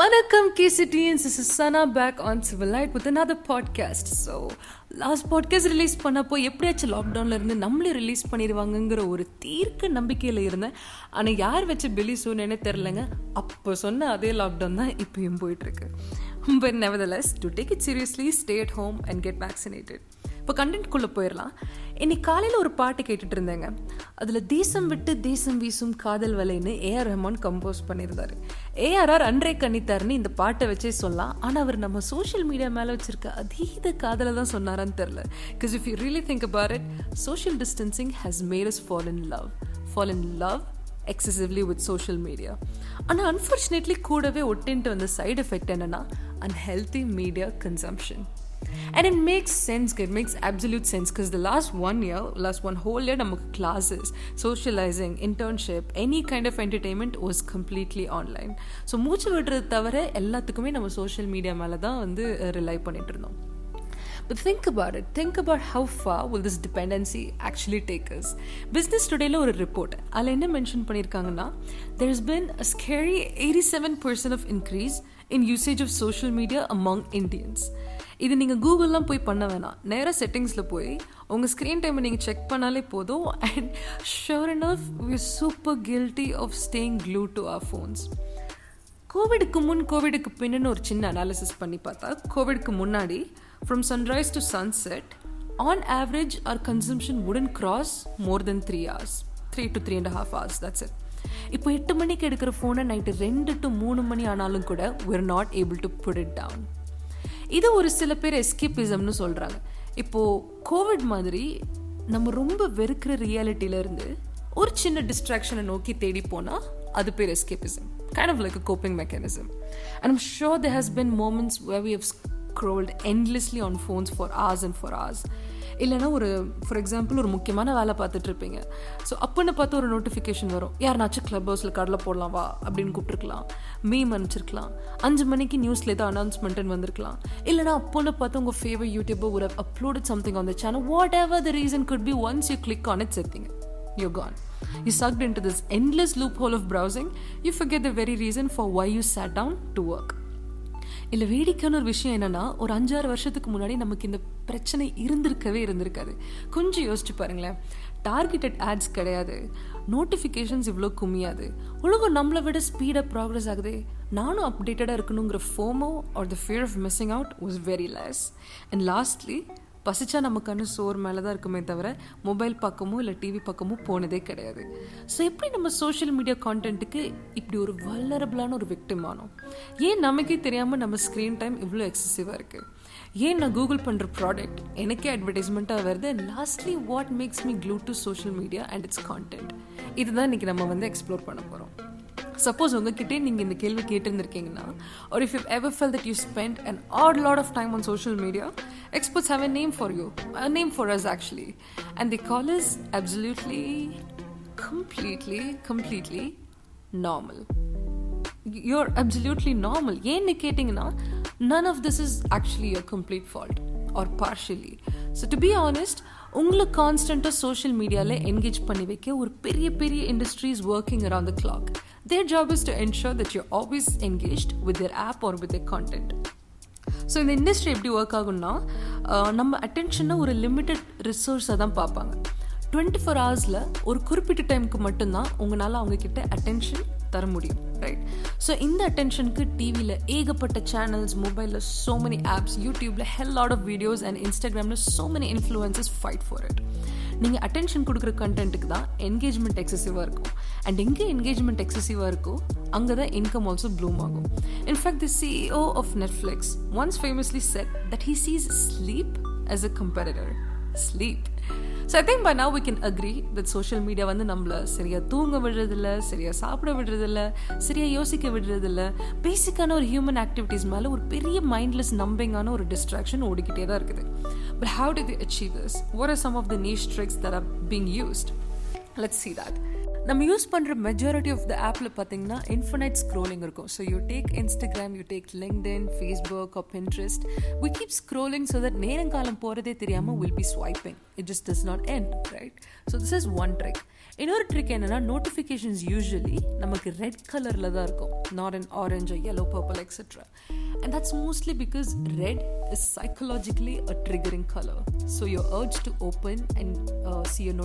வணக்கம் KCTNs, this is Sana back on Civil Light with another podcast so last podcast release பண்ணப்போ எப்படியாச்சும் லாக்டவுனில் இருந்து நம்மளே ரிலீஸ் பண்ணிடுவாங்கங்கிற ஒரு தீர்க்க நம்பிக்கையில் இருந்தேன். ஆனால் யார் வச்சு பிலி சொன்னேனே தெரிலங்க அப்போ சொன்ன அதே லாக்டவுன் தான் இப்பயும் போயிட்டுருக்கு but nevertheless to take it seriously stay at home and get vaccinated இப்போ கண்டென்ட்குள்ளே போயிடலாம் இன்னைக்கு காலையில் ஒரு பாட்டு கேட்டுட்டு இருந்தேங்க அதில் தேசம் விட்டு தேசம் வீசும் காதல் வலைன்னு ஏஆர் ரஹ்மான் கம்போஸ் பண்ணியிருந்தாரு. ஏஆர்ஆர் அன்றே கணித்தாருன்னு இந்த பாட்டை வச்சே சொல்லலாம். ஆனால் அவர் நம்ம சோஷியல் மீடியா மேலே வச்சிருக்க அதீத காதலை தான் சொன்னாரான்னு தெரில because if you really think about it social distancing has made us fall in love fall in love excessively with social media ஆனால் அன்ஃபார்ச்சுனேட்லி கூடவே ஒட்டின்ட்டு வந்த சைடு எஃபெக்ட் என்னென்னா unhealthy media consumption and it makes sense it makes absolute sense because the last one year last one whole year நமக்கு classes socializing internship any kind of entertainment was completely online so மூச்சு விடுறது தவிர எல்லாத்துக்குமே நம்ம social media மேலே தான் வந்து rely பண்ணிட்டு இருந்தோம் But think about it. Think about how far will this dependency actually take us. Business Todayல ஒரு ரிப்போர்ட் அதில் என்ன மென்ஷன் பண்ணியிருக்காங்கன்னா there has been a scary 87% of increase in usage of social media among Indians. இது நீங்கள் கூகுள்லாம் போய் பண்ண வேணாம். நேராக செட்டிங்ஸில் போய் உங்கள் ஸ்க்ரீன் டைமை நீங்கள் செக் பண்ணாலே போதும். And sure of we super guilty of staying glue to our phones கோவிடுக்கு முன் கோவிடுக்கு பின்னு ஒரு சின்ன அனாலிசிஸ் பண்ணி பார்த்தா கோவிடுக்கு முன்னாடி from sunrise to sunset on average our consumption உடன் cross more than three hours three to three and half hours that's it இப்போ எட்டு மணிக்கு எடுக்கிற ஃபோனை நைட்டு ரெண்டு டு மூணு மணி ஆனாலும் கூட we're not able to put it down இது ஒரு சில பேர் எஸ்கேபிசம்னு சொல்கிறாங்க இப்போது கோவிட் மாதிரி நம்ம ரொம்ப வெறுக்கிற ரியாலிட்டியிலேருந்து ஒரு சின்ன டிஸ்ட்ராக்ஷனை நோக்கி தேடி போனால் அது பேர் escapism kind of like a coping mechanism and I'm sure there has been moments where we have scrolled endlessly on phones for hours and for hours இல்லைனா ஒரு ஃபார் எக்ஸாம்பிள் ஒரு முக்கியமான வேலை பார்த்துட்டு இருப்பீங்க ஸோ அப்போன்னு பார்த்து ஒரு நோட்டிஃபிகேஷன் வரும். யாருனாச்சும் கிளப் ஹவுஸில் கடலை போடலாம் வா அப்படின்னு கூப்பிட்டுருக்கலாம். மீம் அனுப்பிச்சிருக்கலாம். அஞ்சு மணிக்கு நியூஸில் ஏதோ அனௌன்ஸ்மெண்ட்டுன்னு வந்திருக்கலாம். இல்லைனா அப்போன்னு பார்த்து உங்கள் ஃபேவர் யூடியூபர் ஒரு uploaded something on the channel whatever the reason could be once you click on it செத்திங்க you can You sucked into this endless loophole of browsing, you forget the very reason for why you sat down to work. இல்லை வேடிக்கையான ஒரு விஷயம் என்னன்னா ஒரு அஞ்சாறு வருஷத்துக்கு முன்னாடி நமக்கு இந்த பிரச்சனை இருந்திருக்கவே இருந்திருக்காது. கொஞ்சம் யோசிச்சு பாருங்களேன். டார்கெட்டட் ஆட்ஸ் கிடையாது. நோட்டிஃபிகேஷன்ஸ் இவ்வளோ கும்மியாது உலகம் நம்மளை விட ஸ்பீடாக ப்ராக்ரஸ் ஆகுது. நானும் அப்டேட்டடாக இருக்கணுங்கிற FOMO or the fear of missing out was very less and lastly பசிச்சா நம்ம கண்ணு சோர் மேலே தான் இருக்குமே தவிர மொபைல் பக்கமோ இல்லை டிவி பக்கமோ போனதே கிடையாது. ஸோ எப்படி நம்ம சோஷியல் மீடியா கான்டென்ட்டுக்கு இப்படி ஒரு வல்லரபிளான ஒரு விக்டிம் ஆனோம்? ஏன் நமக்கே தெரியாமல் நம்ம ஸ்க்ரீன் டைம் இவ்வளோ எக்ஸசிவாக இருக்குது ஏன் நான் கூகுள் பண்ணுற ப்ராடக்ட் எனக்கே அட்வர்டைஸ்மெண்ட்டாக வருது? And lastly what makes me glue to social media and its content இதுதான் இன்றைக்கி நம்ம வந்து எக்ஸ்ப்ளோர் பண்ண போகிறோம் சப்போஸ் உங்ககிட்டே நீங்கள் இந்த கேள்வி கேட்டிருந்திருக்கீங்கன்னா ஒரு if you ever fell that you spend and add lot of time on social media experts have a name for you a name for us actually and the call is absolutely completely completely normal you're absolutely normal ஏன்னு கேட்டிங்கன்னா none of this is actually your complete fault or partially so to be honest உங்களை கான்ஸ்டண்ட்டாக social மீடியாவில் engage பண்ணி வைக்க ஒரு பெரிய பெரிய industries working around the clock their job is to ensure that you always engaged with their app or with their content so இந்த industry எப்படி ஒர்க் ஆகும்னா நம்ம அட்டென்ஷனை ஒரு லிமிட்டட் ரிசோர்ஸை தான் பார்ப்பாங்க. டுவெண்ட்டி ஃபோர் ஹவர்ஸில் ஒரு குறிப்பிட்ட டைமுக்கு மட்டும்தான் உங்களால் அவங்கக்கிட்ட அட்டென்ஷன் தர முடியும் ரைட் ஸோ இந்த அட்டென்ஷனுக்கு டிவியில் ஏகப்பட்ட சேனல்ஸ் மொபைலில் ஸோ மெனி ஆப்ஸ் யூடியூப்பில் hell lot of videos and இன்ஸ்டாகிராமில் so many influencers fight for it நீங்கள் அட்டென்ஷன் கொடுக்குற கண்டென்ட்டுக்கு தான் என்கேஜ்மெண்ட் எக்ஸசிவாக இருக்கும். அண்ட் எங்கே என்கேஜ்மெண்ட் எக்ஸசிவாக இருக்கோ அங்கே தான் இன்கம் ஆல்சோ ப்ளூம் ஆகும். In fact the CEO of Netflix once famously said that he sees sleep as a competitor sleep so I think by now we can agree with social media வந்து நம்மளை சரியாக தூங்க விடுறதில்ல சரியாக சாப்பிட விடுறதில்ல சரியாக யோசிக்க விடுறதில்ல. பேசிக்கான ஒரு ஹியூமன் ஆக்டிவிட்டீஸ் மேலே ஒரு பெரிய மைண்ட்லெஸ் நம்பிங்கான ஒரு டிஸ்ட்ராக்ஷன் ஓடிக்கிட்டே தான் இருக்குது. But how to the achieve this what are some of the niche tricks that are being used let's see that நம்ம யூஸ் பண்ணுற மெஜாரிட்டி ஆஃப் த ஆப்பில் பார்த்தீங்கன்னா இன்ஃபினைட் ஸ்க்ரோலிங் இருக்கும் so you take Instagram you take LinkedIn Facebook or Pinterest we keep scrolling so that நேரங்காலம் போகிறதே தெரியாமல் will be swiping it just does not end right so this is one trick இன்னொரு trick என்னன்னா notifications usually நமக்கு red கலரில் தான் இருக்கும் not in orange yellow purple etc and that's mostly because red is psychologically a triggering color so you're urged to open and uh, see your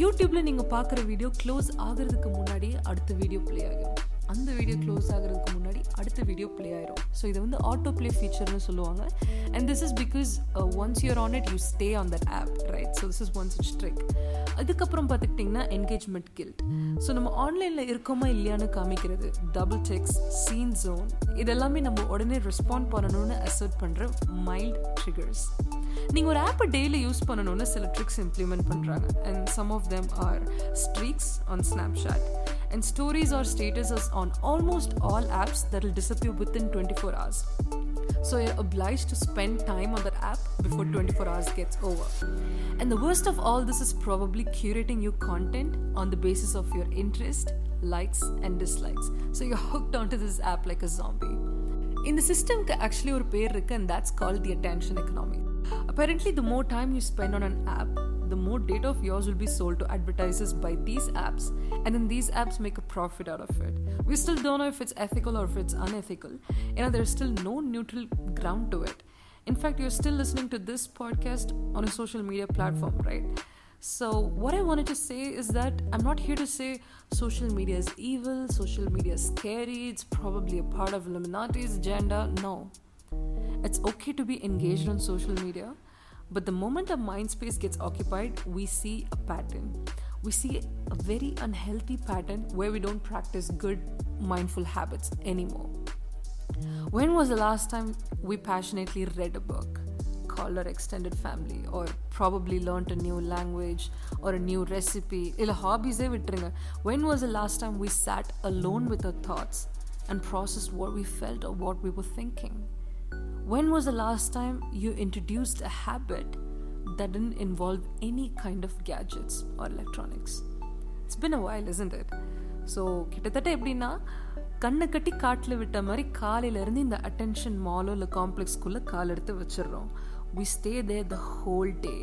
யூடியூப்பில் யூடியூப்ல நீங்க பார்க்குற வீடியோ க்ளோஸ் ஆகிறதுக்கு முன்னாடி அடுத்த வீடியோ ப்ளே ஆகிடும் அந்த வீடியோ க்ளோஸ் ஆகிறதுக்கு முன்னாடி அடுத்த வீடியோ ப்ளே ஆயிரும். ஸோ இது வந்து ஆட்டோ ப்ளே ஃபீச்சர்னு சொல்லுவாங்க. And this is because once you're on it you stay on that app right so this is one such trick அதுக்கப்புறம் பார்த்துக்கிட்டிங்கன்னா என்கேஜ்மெண்ட் கில்ட் ஸோ நம்ம ஆன்லைனில் இருக்கோமா இல்லையான்னு காமிக்கிறது. டபுள் டெக்ஸ் சீன் ஜோன் இதெல்லாமே நம்ம உடனே ரெஸ்பாண்ட் பண்ணணும்னு அசர்ட் பண்ணுற மைல்ட் ட்ரிகர்ஸ் நீங்கள் ஒரு ஆப்பை டெய்லி யூஸ் பண்ணணும்னு சில ட்ரிக்ஸ் இம்ப்ளிமெண்ட் பண்ணுறாங்க and some of them are streaks on Snapchat and stories or statuses on almost all apps that will disappear within 24 hours. So you're obliged to spend time on that app before 24 hours gets over. And the worst of all this is probably curating your content on the basis of your interest, likes, and dislikes. So you're hooked onto this app like a zombie. In the system, actually, ஒரு பேர் இருக்கு and that's called the attention economy. Apparently, the more time you spend on an app, the more data of yours will be sold to advertisers by these apps, and then these apps make a profit out of it. We still don't know if it's ethical or if it's unethical. You know, there's still no neutral ground to it. In fact, you're still listening to this podcast on a social media platform, right? So, what I wanted to say is that I'm not here to say social media is evil, social media is scary, it's probably a part of Illuminati's agenda. No. It's okay to be engaged on social media, but the moment our mind space gets occupied, we see a pattern. We see a very unhealthy pattern where we don't practice good, mindful habits anymore. When was the last time we passionately read a book, called our extended family, or probably learnt a new language or a new recipe? hobbies When was the last time we sat alone with our thoughts and processed what we felt or what we were thinking? When was the last time you introduced a habit that didn't involve any kind of gadgets or electronics? It's been a while, isn't it? So கிட்டத்தட்ட எப்படின்னா கண்ணை கட்டி காட்டில் விட்ட மாதிரி காலையிலேருந்து இந்த attention மாலோ இல்லை காம்ப்ளெக்ஸ்குள்ளே கால் எடுத்து வச்சிடுறோம் we stay there the whole day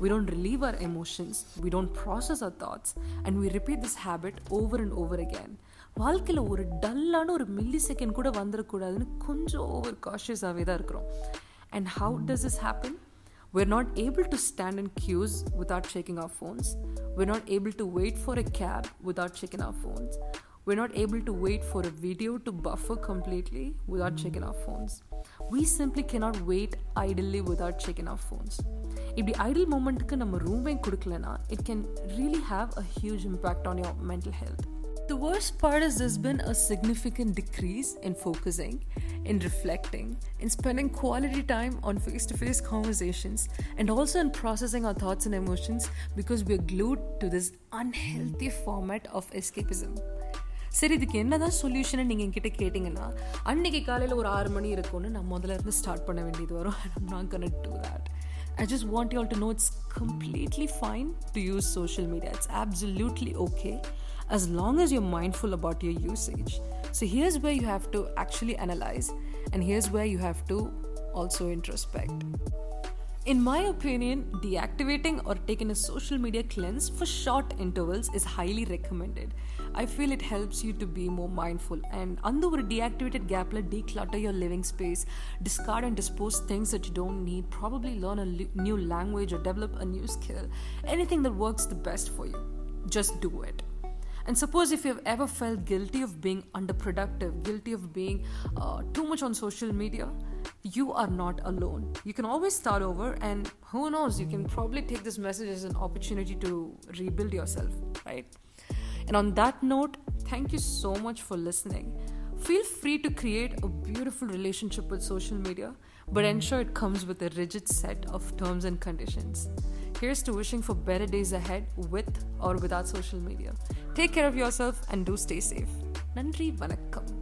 We don't relieve our emotions, we don't process our thoughts, and we repeat this habit over and over again. வாழ்க்கையில் ஒரு டல்லான ஒரு மில்லி செகண்ட் கூட வந்துடக்கூடாதுன்னு கொஞ்சம் ஓவர் காஷியஸாகவே தான் இருக்கிறோம் and how does is happen we're not able to stand in queues without checking our phones. We're not able to wait for a cab without checking our phones. We're not able to wait for a video to buffer completely without checking our phones. We simply cannot wait idly without checking our phones. இப்படி idle மூமெண்ட்டுக்கு நம்ம ரூமே கொடுக்கலனா it can really have a huge impact on your mental health The worst part is there's been a significant decrease in focusing, in reflecting, in spending quality time on face to face conversations, and also in processing our thoughts and emotions because we're glued to this unhealthy format of escapism. சரி இதுக்கு என்னதான் solution நீங்கள் என்கிட்ட கேட்டிங்கன்னா அன்னைக்கு காலையில் ஒரு ஆறு மணி இருக்கும்னு நான் முதல்ல இருந்து ஸ்டார்ட் பண்ண வேண்டியது வரும் I'm not gonna do that I just want you all to know it's completely fine to use social media. It's absolutely okay as long as you're mindful about your usage. So here's where you have to actually analyze, and here's where you have to also introspect. In my opinion, deactivating or taking a social media cleanse for short intervals is highly recommended. I feel it helps you to be more mindful and under a deactivated gap, let declutter your living space, discard and dispose things that you don't need, probably learn a new language or develop a new skill, anything that works the best for you. Just do it. And suppose if you've ever felt guilty of being underproductive, guilty of being uh, too much on social media, you are not alone. You can always start over, and who knows, you can probably take this message as an opportunity to rebuild yourself, right? And on that note, thank you so much for listening. Feel free to create a beautiful relationship with social media, but ensure it comes with a rigid set of terms and conditions. Here's to wishing for better days ahead with or without social media. Take care of yourself and do stay safe. Nandri Vanakkam.